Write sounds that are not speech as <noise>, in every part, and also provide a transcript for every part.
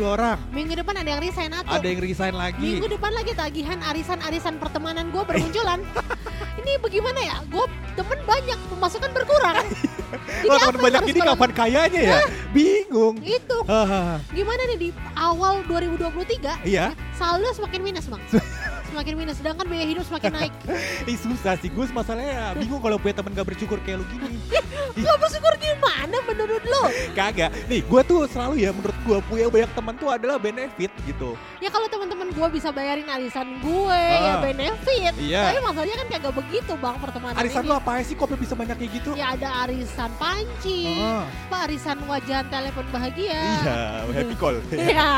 Dua orang. Minggu depan ada yang resign atau Ada yang resign lagi. Minggu depan lagi tagihan arisan-arisan pertemanan gue bermunculan. <laughs> ini bagaimana ya? Gue temen banyak, pemasukan berkurang. <laughs> Jadi teman yang banyak ini kapan kayanya ya? Bingung. lakukan? Itu. Gimana nih di awal 2023 Iya, saldo semakin minus bang. <laughs> semakin minus, sedangkan biaya hidup semakin naik. ini susah sih Gus masalahnya bingung kalau punya teman gak bersyukur kayak lu gini. Lo bersyukur gimana menurut lo? Kagak. Nih, gue tuh selalu ya menurut gue punya banyak teman tuh adalah benefit gitu. Ya kalau teman-teman gue bisa bayarin arisan gue, ya Ah. benefit. Iya. Tapi masalahnya kan kagak begitu bang pertemanan Arisan ini. lu apa sih kok bisa banyak kayak gitu? Ya ada arisan panci, Heeh. apa arisan wajah telepon bahagia. Iya, happy call. <laughs> Iya.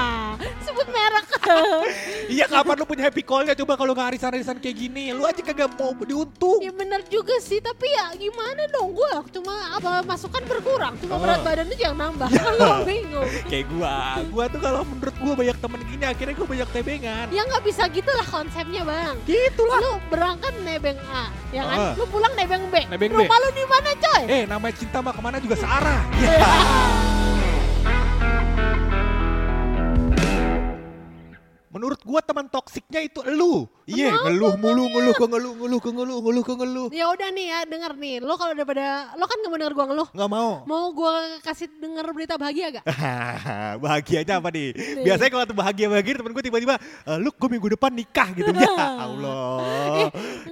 Iya, kapan lu punya happy callnya coba kalau nggak arisan-arisan kayak gini? Lu aja kagak mau diuntung. ya benar juga sih, tapi ya gimana dong gue cuma apa masukan berkurang, cuma Oh. berat badan aja yang nambah. Gue bingung. <laughs> kayak gua, gua tuh kalau menurut gua banyak temen gini akhirnya gua banyak tebengan. Ya nggak bisa gitulah konsepnya bang. Gitulah. Lu berangkat nebeng A, ya kan? Ah. Lu pulang nebeng B. Nebeng B. Rumah lu di mana coy? Eh, namanya cinta mah ke mana juga searah. <laughs> Ya. Menurut gua teman toksiknya itu elu. Iya, ngeluh mulu, ngeluh ke ngeluh, ngeluh ke ngeluh, ngeluh ke ngeluh. Ya udah nih ya, denger nih. Lo kalau udah pada, lo kan gak mau denger gue ngeluh. Nggak mau. Mau gue kasih denger berita bahagia gak? <laughs> Bahagianya apa nih? Biasanya kalau tuh bahagia bahagia temen gue tiba-tiba, "Eh, lu gue minggu depan nikah gitu. <laughs> Ya Allah.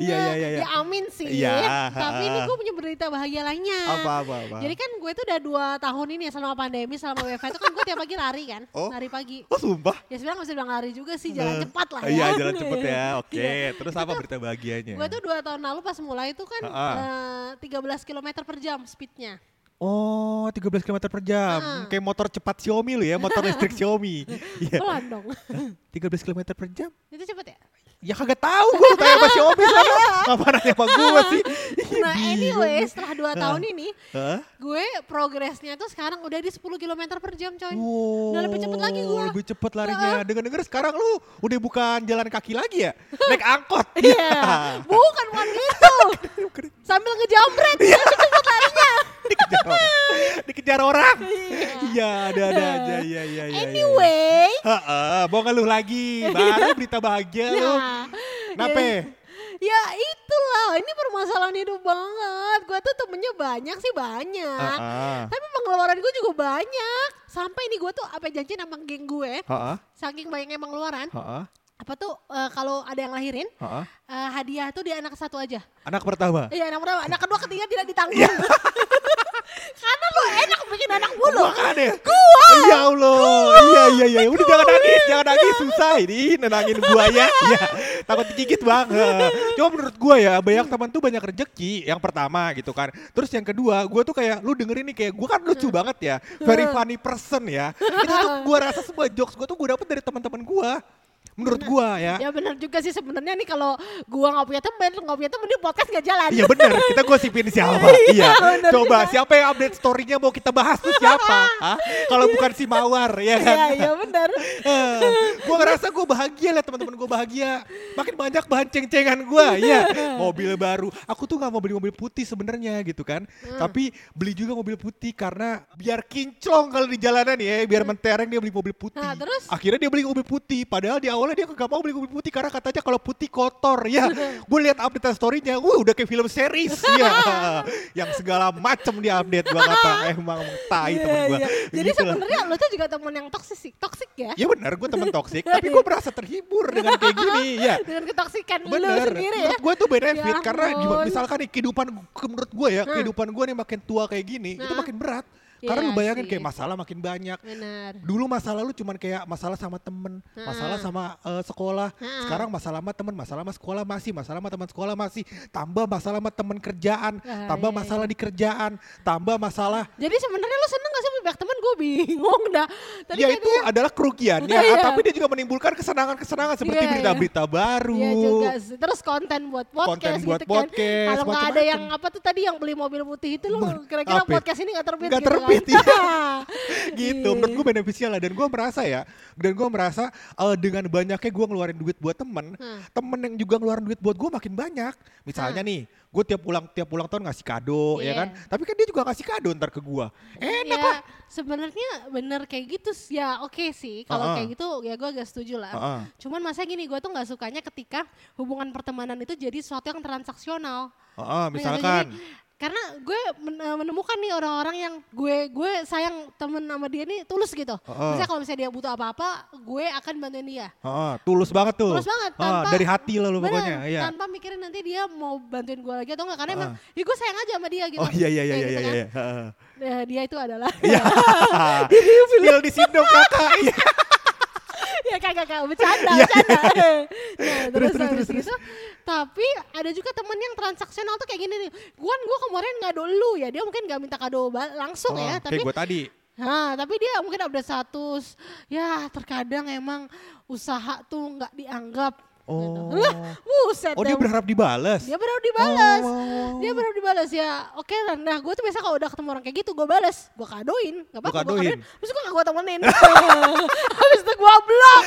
Iya, iya, iya. iya. Ya amin sih. Iya. Tapi ini gue punya berita bahagia lainnya. Apa, apa, apa. Jadi kan gue tuh udah dua tahun ini ya selama pandemi, selama WFH itu kan gue tiap pagi lari kan. Oh. Lari pagi. Oh sumpah? Ya sebenarnya gak bisa bilang lari juga sih, jalan Eh, cepat lah ya. Iya, jalan cepet ya. <laughs> Oke, Iya. terus apa berita bahagianya? Gue tuh dua tahun lalu pas mulai itu kan eh, 13 km per jam speednya. Oh, 13 km per jam. Ah. Kayak motor cepat Xiaomi lu ya, motor <laughs> listrik Xiaomi. Iya. Pelan dong. <laughs> 13 km per jam? itu cepet ya? Ya kagak tahu gue tanya sama Xiaomi sana. Ngapa <laughs> nanya sama gue sih? <laughs> Nah anyway setelah dua tahun ini gue progresnya tuh sekarang udah di 10 km per jam coy. Wow, Udah lebih cepet lagi gua. Lebih cepet larinya. Dengar-dengar sekarang lu udah bukan jalan kaki lagi ya? <laughs> Naik angkot. Iya, bukan bukan gitu. Sambil ngejambret. Iya. Dikejar orang. <laughs> Dikejar orang. Iya. Iya, ada ada aja. Iya, iya, iya. iya. Anyway, Heeh, mau ngeluh lagi. Baru berita bahagia lu. nah, Kenapa? ya, ya itulah, ini permasalahan hidup banget. Gue tuh temennya banyak sih banyak, Heeh. tapi pengeluaran gue juga banyak. Sampai ini gue tuh apa janji sama geng gue, Heeh. saking banyaknya pengeluaran, Heeh. Apa tuh eh, kalau ada yang lahirin, Heeh. eh, hadiah tuh di anak satu aja. Anak pertama. Iya anak pertama, anak kedua ketiga tidak ditanggung. Iya. <laughs> Karena lu enak bikin anak mulu. Makanya. Gua. Ya Allah. Iya iya iya. Udah jangan nangis, jangan nangis susah ini nenangin buaya. <laughs> Iya. Takut digigit bang. Heeh. Cuma menurut gua ya banyak teman tuh banyak rezeki. Yang pertama gitu kan. Terus yang kedua, gua tuh kayak lu dengerin nih kayak gua kan lucu banget ya. Very funny person ya. Itu tuh gua rasa semua jokes gua tuh gua dapet dari teman-teman gua. Menurut gua ya. Ya benar juga sih sebenarnya nih kalau gua nggak punya temen, lu nggak punya temen di podcast gak jalan. Iya bener, kita gosipin siapa. <laughs> iya. bener Coba juga. siapa yang update story-nya mau kita bahas tuh siapa? <laughs> Hah? Kalau bukan si Mawar ya kan? Iya iya benar. gue ngerasa gue bahagia liat teman-teman gue bahagia. Makin banyak bahan ceng-cengan gue, iya. <laughs> Mobil baru. Aku tuh nggak mau beli mobil putih sebenarnya gitu kan. Tapi beli juga mobil putih karena biar kinclong kalau di jalanan ya, biar mentereng dia beli mobil putih. Nah, terus? Akhirnya dia beli mobil putih. Padahal di awal awalnya dia gak mau beli kopi putih karena katanya kalau putih kotor ya. <laughs> gue lihat update story-nya, wah udah kayak film series ya. <laughs> yang segala macem dia update gua kata <laughs> emang emang tai temen Iya, gua. iya. Jadi Gitu sebenarnya lo tuh juga temen yang toksik toksik ya. Ya benar, gue temen toksik, tapi gue merasa terhibur dengan kayak gini, ya. Dengan ketoksikan lo Bener, sendiri ya. menurut gue tuh benefit Ya karena misalkan nih kehidupan menurut gue ya Hmm. kehidupan gue nih makin tua kayak gini itu Nah. makin berat karena Iya lu bayangin sih. kayak masalah makin banyak Benar. dulu masalah lu cuman kayak masalah sama temen masalah sama eh, sekolah Hmm. sekarang masalah sama temen masalah sama sekolah masih masalah sama teman sekolah masih tambah masalah sama temen kerjaan Ah, tambah iya, masalah di kerjaan tambah masalah Jadi sebenarnya lo seneng gak sih punya banyak temen? Gue bingung dah. Tadi ya kan itu dia- adalah kerugiannya <laughs> Iya. tapi dia juga menimbulkan kesenangan-kesenangan seperti Iya, iya. berita-berita baru Iya juga sih. Terus konten buat podcast Konten buat gitu kan. podcast, Kalau nggak ada yang apa tuh tadi yang beli mobil putih itu lo kira-kira podcast ini nggak terbit Nggak gitu terbit, kan? <laughs> gitu Iya. menurut gue beneficial lah dan gue merasa ya dan gue merasa eh, dengan banyaknya gue ngeluarin duit buat temen Hmm. temen yang juga ngeluarin duit buat gue makin banyak misalnya nih gue tiap pulang tiap pulang tahun ngasih kado ya Iya. kan tapi kan dia juga ngasih kado ntar ke gue enak ya, lah sebenarnya bener kayak gitu ya oke sih kalau Uh-uh. kayak gitu ya gue agak setuju lah Uh-uh. cuman masa gini gue tuh nggak sukanya ketika hubungan pertemanan itu jadi sesuatu yang transaksional nggak sih? misalkan Jadi, karena gue eh, menemukan nih orang-orang yang gue gue sayang temen sama dia nih tulus gitu. Heeh. Misalnya kalau misalnya dia butuh apa-apa, gue akan bantuin dia. Heeh, tulus banget tuh Tulus banget, Heeh, tanpa- dari hati lah lu Bener, pokoknya iya tanpa mikirin nanti dia mau bantuin gue lagi atau enggak karena emang Heeh. ya gue sayang aja sama dia gitu. oh iya iya iya iya gitu iya kan. iya Heeh. Nah, dia itu adalah Iya. <laughs> <laughs> Feel di sindok kakak. Iya. <laughs> ya kagak kagak <laughs> bercanda Iya, bercanda. Nah, Terus, terus, terus, terus, itu, tapi ada juga temen yang transaksional tuh kayak gini nih. Gua kan gua kemarin ngado lu ya, dia mungkin gak minta kado langsung Oh, ya, tapi gue tadi. Nah, tapi dia mungkin update status. Ya, terkadang emang usaha tuh nggak dianggap. Gitu. Oh. Lah, buset Oh dia berharap dibalas. Dia berharap dibalas. Oh. Dia berharap dibalas ya. Oke, lah. nah gue tuh biasa kalau udah ketemu orang kayak gitu, gue balas. Gue kadoin. Gak apa-apa, gue kadoin. kadoin. Terus gue gak gue temenin. <laughs> Habis itu gue blok.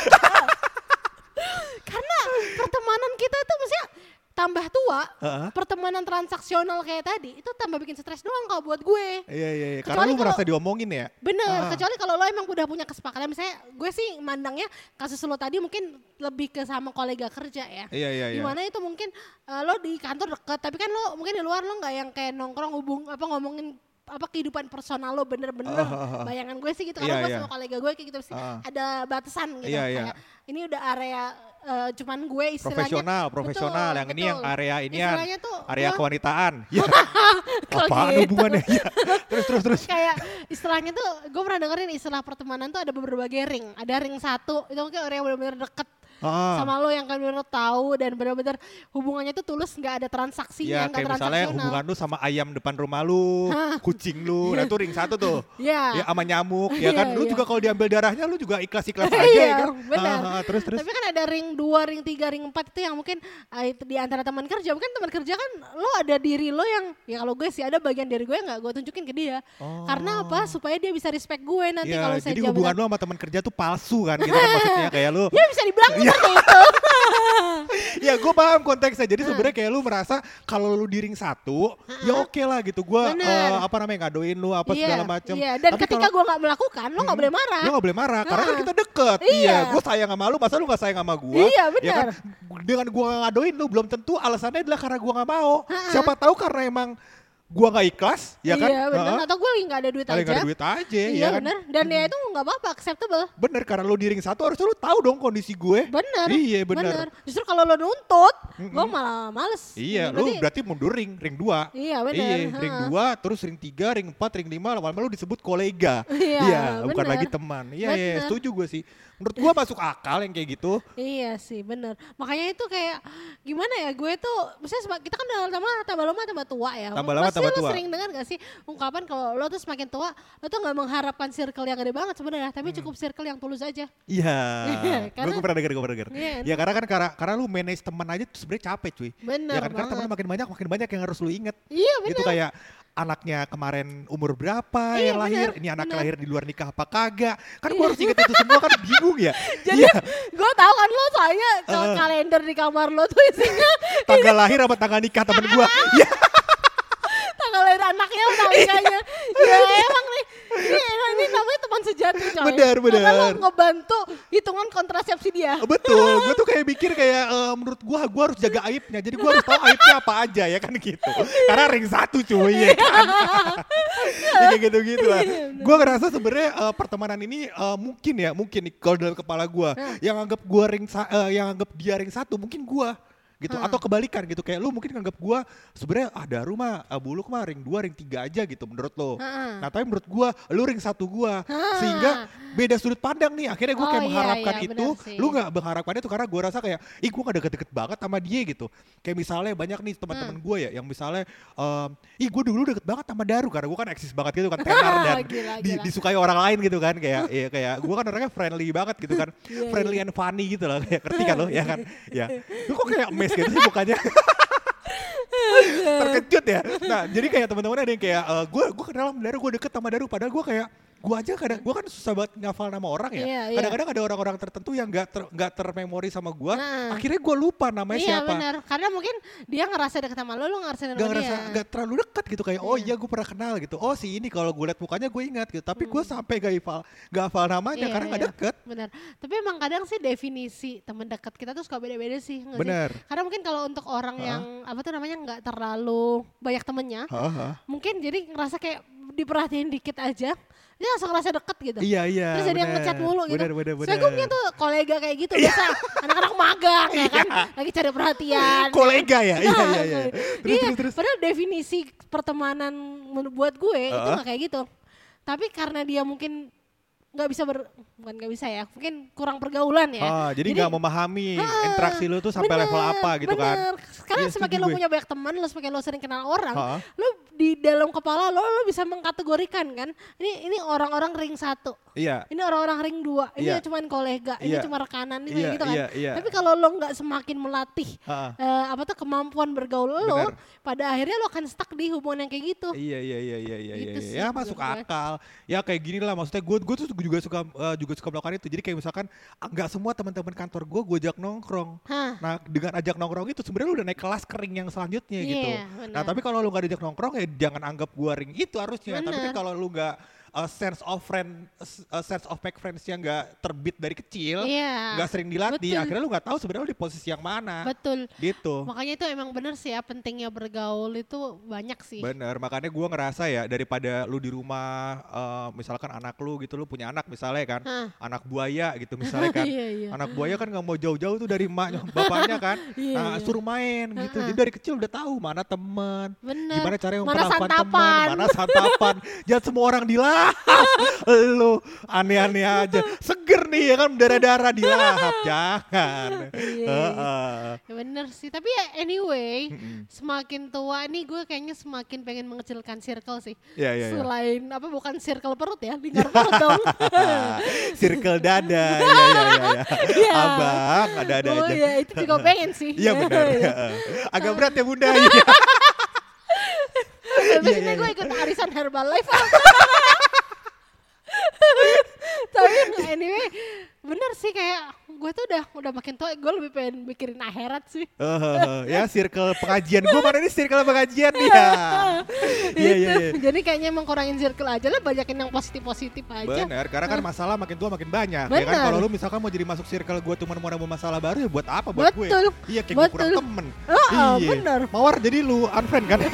<laughs> Karena pertemanan kita tuh maksudnya tambah tua, Heeh. pertemanan transaksional kayak tadi, itu tambah bikin stres doang kalau buat gue. Iya iya iya. Karena Kecuali lu kalau- merasa diomongin ya. Bener, Ah. kecuali kalau lo emang udah punya kesepakatan. Misalnya gue sih mandangnya kasus lo tadi mungkin lebih ke sama kolega kerja ya. Iya iya iya. Di mana itu mungkin eh, lo di kantor deket, tapi kan lo mungkin di luar lo nggak yang kayak nongkrong hubung apa ngomongin apa kehidupan personal lo bener-bener Ah, ah, ah. bayangan gue sih gitu karena gue iya. sama kolega gue kayak gitu sih Ah. ada batasan gitu Iya, iya. kayak ini udah area eh, cuman gue istilahnya Profesional, Betul, profesional. yang ini yang betul. area ini Istilahnya tuh area gue- kewanitaan. <laughs> Ya. Apaan gitu? hubungannya? Ya. Terus terus terus. kayak istilahnya tuh gue pernah dengerin istilah pertemanan tuh ada berbagai ring ada ring satu itu mungkin orang yang benar-benar deket Ah. sama lo yang kan benar tahu dan benar-benar hubungannya tuh tulus nggak ada Ya transaksinya nggak kayak misalnya hubungan lu sama ayam depan rumah lu, Hah. kucing lu, nah itu ring satu tuh. Iya. Ya sama nyamuk, ya kan. Iya, Lu iya. juga kalau diambil darahnya lu juga ikhlas-ikhlas <laughs> aja Iya, ya kan. benar. Ah, ah, terus terus. Tapi kan ada ring 2, ring 3, ring 4 itu yang mungkin ah, itu di antara teman kerja. Mungkin teman kerja kan lo ada diri lo yang ya kalau gue sih ada bagian diri gue yang gak gue tunjukin ke dia. Karena apa? Supaya dia bisa respect gue nanti Ya, kalau saya jadi hubungan lu sama teman kerja tuh palsu kan gitu kan maksudnya <laughs> kayak lu. Ya bisa dibilang Iya. Itu. <laughs> ya gue paham konteksnya. Jadi sebenarnya kayak lu merasa kalau lu di ring satu, ya oke lah gitu. Gue Bener. apa namanya ngadoin lu apa Iya, segala macem. Iya, dan Tapi ketika gue gak melakukan, lo gak boleh marah. Lu gak boleh marah karena kan kita deket. Iya. Iya, gue sayang sama lu, masa lu gak sayang sama gue? Iya, Ya kan? benar. Dengan gue ngadoin lu belum tentu alasannya adalah karena gue gak mau. Ha-ha. Siapa tahu karena emang gue gak ikhlas, ya kan? Iya benar. Ha-ha. Atau gue lagi gak ada duit Kali aja. gak ada duit aja, Iya ya kan? benar. Dan ya itu gak apa-apa, acceptable. Bener, karena lu di ring satu harusnya lu tahu dong kondisi gue. Bener. Iya, bener. Justru kalau lo nuntut, gue malah males. Iya, Berarti- lu berarti mundur ring, ring 2. Iya, bener. Iya, Ha. ring 2, terus ring 3, ring 4, ring 5, lama-lama lu disebut kolega. Iya, bukan bener. lagi teman. Iya, iya, setuju gue sih. Menurut gue masuk akal yang kayak gitu. Iya sih bener. Makanya itu kayak gimana ya gue tuh, misalnya kita kan udah lama tambah lama tambah tua ya. Tambah lama, tambah lo tua. sering dengar gak sih ungkapan kalau lo tuh semakin tua, lo tuh gak mengharapkan circle yang gede banget sebenarnya, tapi cukup circle yang tulus aja. Iya, Karena- gue pernah denger, gue pernah denger. Iya. Ya karena kan karena, karena lu manage teman aja tuh sebenarnya capek cuy. Bener ya kan karena teman makin banyak makin banyak yang harus lu inget. Iya bener. Gitu kayak anaknya kemarin umur berapa Iya, yang lahir, bener, ini anak bener. lahir di luar nikah apa kagak. Kan gue harus inget itu semua kan bingung ya. <laughs> Jadi Iya, gue tahu kan lo soalnya kalau Eh. kalender di kamar lo tuh isinya <laughs> tanggal lahir sama tanggal nikah temen gue. <laughs> Iya, tanggal lahir anaknya sama nikahnya. ya emang nih, ini, jatuh coy. Benar, benar. Karena lo ngebantu hitungan kontrasepsi dia. <laughs> Betul, gue tuh kayak mikir kayak eh, menurut gue, gue harus jaga aibnya. Jadi gue harus tahu aibnya apa aja ya kan gitu. Karena ring satu cuy ya kan. <laughs> ya, kayak gitu-gitu lah. Gue ngerasa sebenarnya eh, pertemanan ini eh, mungkin ya, mungkin nih kalau dalam kepala gue, yang anggap gue ring, eh, yang anggap dia ring satu mungkin gue gitu atau kebalikan gitu kayak lu mungkin nganggap gua sebenarnya ah Daru mah ah, buluk mah ring 2 ring 3 aja gitu menurut lo. Heeh. Nah, tapi menurut gua lu ring satu gua sehingga beda sudut pandang nih. Akhirnya gua Oh, kayak iya, mengharapkan iya, itu, lu nggak mengharapkan itu karena gua rasa kayak ih gua gak deket-deket banget sama dia gitu. Kayak misalnya banyak nih teman-teman Hmm. gua ya yang misalnya em, ih gua dulu deket banget sama Daru karena gua kan eksis banget gitu kan tenar <laughs> dan Gila, di- gila. disukai orang lain gitu kan kayak iya kayak gua kan orangnya friendly banget gitu kan. <laughs> Iya, friendly and funny gitu loh kayak ngerti kan lo ya kan. Ya. Lu kok kayak mes gitu sih mukanya. terkejut ya. Nah, jadi kayak teman-teman ada yang kayak gue gue kenal sama Daru, gue deket sama Daru padahal gue kayak gue aja kadang gue kan susah banget ngafal nama orang ya. Iya, iya. Kadang-kadang ada orang-orang tertentu yang nggak ter, nggak termemori sama gue. Nah. Akhirnya gue lupa namanya Iya siapa. benar, karena mungkin dia ngerasa deket sama lo, lo ngerasa Gak sama ngerasa dia. gak terlalu dekat gitu kayak oh iya gue pernah kenal gitu. Oh si ini kalau gue liat mukanya gue ingat gitu. Tapi gue sampai gak hafal gak hafal namanya Hmm. Iya, karena gak iya. deket. Benar. Tapi emang kadang sih definisi teman dekat kita tuh suka beda-beda sih. Benar. Karena mungkin kalau untuk orang yang apa tuh namanya nggak terlalu banyak temennya, Haha. mungkin jadi ngerasa kayak diperhatiin dikit aja, dia langsung ngerasa deket gitu. Iya iya. Terus jadi yang ngechat mulu gitu. Benar benar. Saya gue punya tuh kolega kayak gitu biasa anak-anak magang ya kan, lagi cari perhatian. kolega ya. Iya Nah, iya iya. Terus iya, terus terus. Padahal definisi pertemanan buat gue itu Heeh. nggak kayak gitu. Tapi karena dia mungkin nggak bisa ber, bukan nggak bisa ya, mungkin kurang pergaulan ya. Ah, jadi nggak memahami interaksi lu tuh sampai Bener, level apa gitu kan. bener. Karena Iya, semakin setuju lo gue. punya banyak teman, lo semakin lo sering kenal orang, Ha-ha. lo di dalam kepala lo lo bisa mengkategorikan kan. Ini ini orang-orang ring satu. Iya. Ini orang-orang ring dua, ini Iya. cuma kolega, ini Iya. cuma rekanan, ini Iya, gitu kan. iya, iya. Tapi kalau lo nggak semakin melatih eh, apa tuh kemampuan bergaul lo, Benar. pada akhirnya lo akan stuck di hubungan yang kayak gitu. Iya iya iya iya iya Gitu iya. sih Ya masuk gue. akal. Ya kayak gini lah maksudnya gue gue tuh juga suka eh, juga suka melakukan itu. Jadi kayak misalkan ah, nggak semua teman-teman kantor gue gue ajak nongkrong. Hah. Nah dengan ajak nongkrong itu sebenarnya lu udah naik kelas kering yang selanjutnya Iya, gitu. benar. Nah tapi kalau lu nggak diajak nongkrong ya jangan anggap gue ring itu harusnya. Tapi kan Benar. kalau lu nggak uh, sense of friend, uh, sense of make friends yang nggak terbit dari kecil, Iya. nggak sering dilatih, Betul. akhirnya lu nggak tahu sebenarnya lu di posisi yang mana. Betul. Gitu. Makanya itu emang bener sih ya pentingnya bergaul itu banyak sih. Bener, makanya gua ngerasa ya daripada lu di rumah, eh, misalkan anak lu gitu, lu punya anak misalnya kan, Hah. anak buaya gitu <laughs> misalnya kan, Iya, iya. anak buaya kan nggak mau jauh-jauh tuh dari emaknya, <laughs> bapaknya kan, Iya, nah iya. suruh main gitu, jadi dari kecil udah tahu mana teman, Bener. gimana cara Mana memperlakukan teman, santapan. mana santapan, <laughs> jangan semua orang dilahap, <laughs> lu aneh-aneh aja, seger nih ya kan darah-darah dilahap, <laughs> jangan, Iya, Heeh. Ya bener sih, tapi ya anyway, semakin tua nih gue kayaknya semakin pengen mengecilkan circle sih. Iya, iya, iya. Selain apa bukan circle perut ya, lingkar perut dong. <laughs> Circle dada, ya ya ya. ya. Iya. Abang, ada-ada oh aja. iya, itu juga pengen sih. Iya benar. Agak berat ya bunda. Iya. Habis Iya, ini iya, gue iya. ikut arisan Herbalife. Tapi anyway, bener sih kayak gue tuh udah udah makin tua, gue lebih pengen mikirin akhirat sih. Eh, ya circle pengajian gue mana ini circle pengajian ya. <laughs> Iya iya Itu. iya. Jadi kayaknya emang kurangin circle aja lah, banyakin yang positif-positif aja. Benar, karena kan masalah makin tua makin banyak. Ya kan kalau lu misalkan mau jadi masuk circle gue cuma mau nambah masalah baru ya buat apa buat Betul. gue? Iya kayak gue kurang temen. Oh, oh, iya. benar. Mawar jadi lu unfriend kan? <laughs>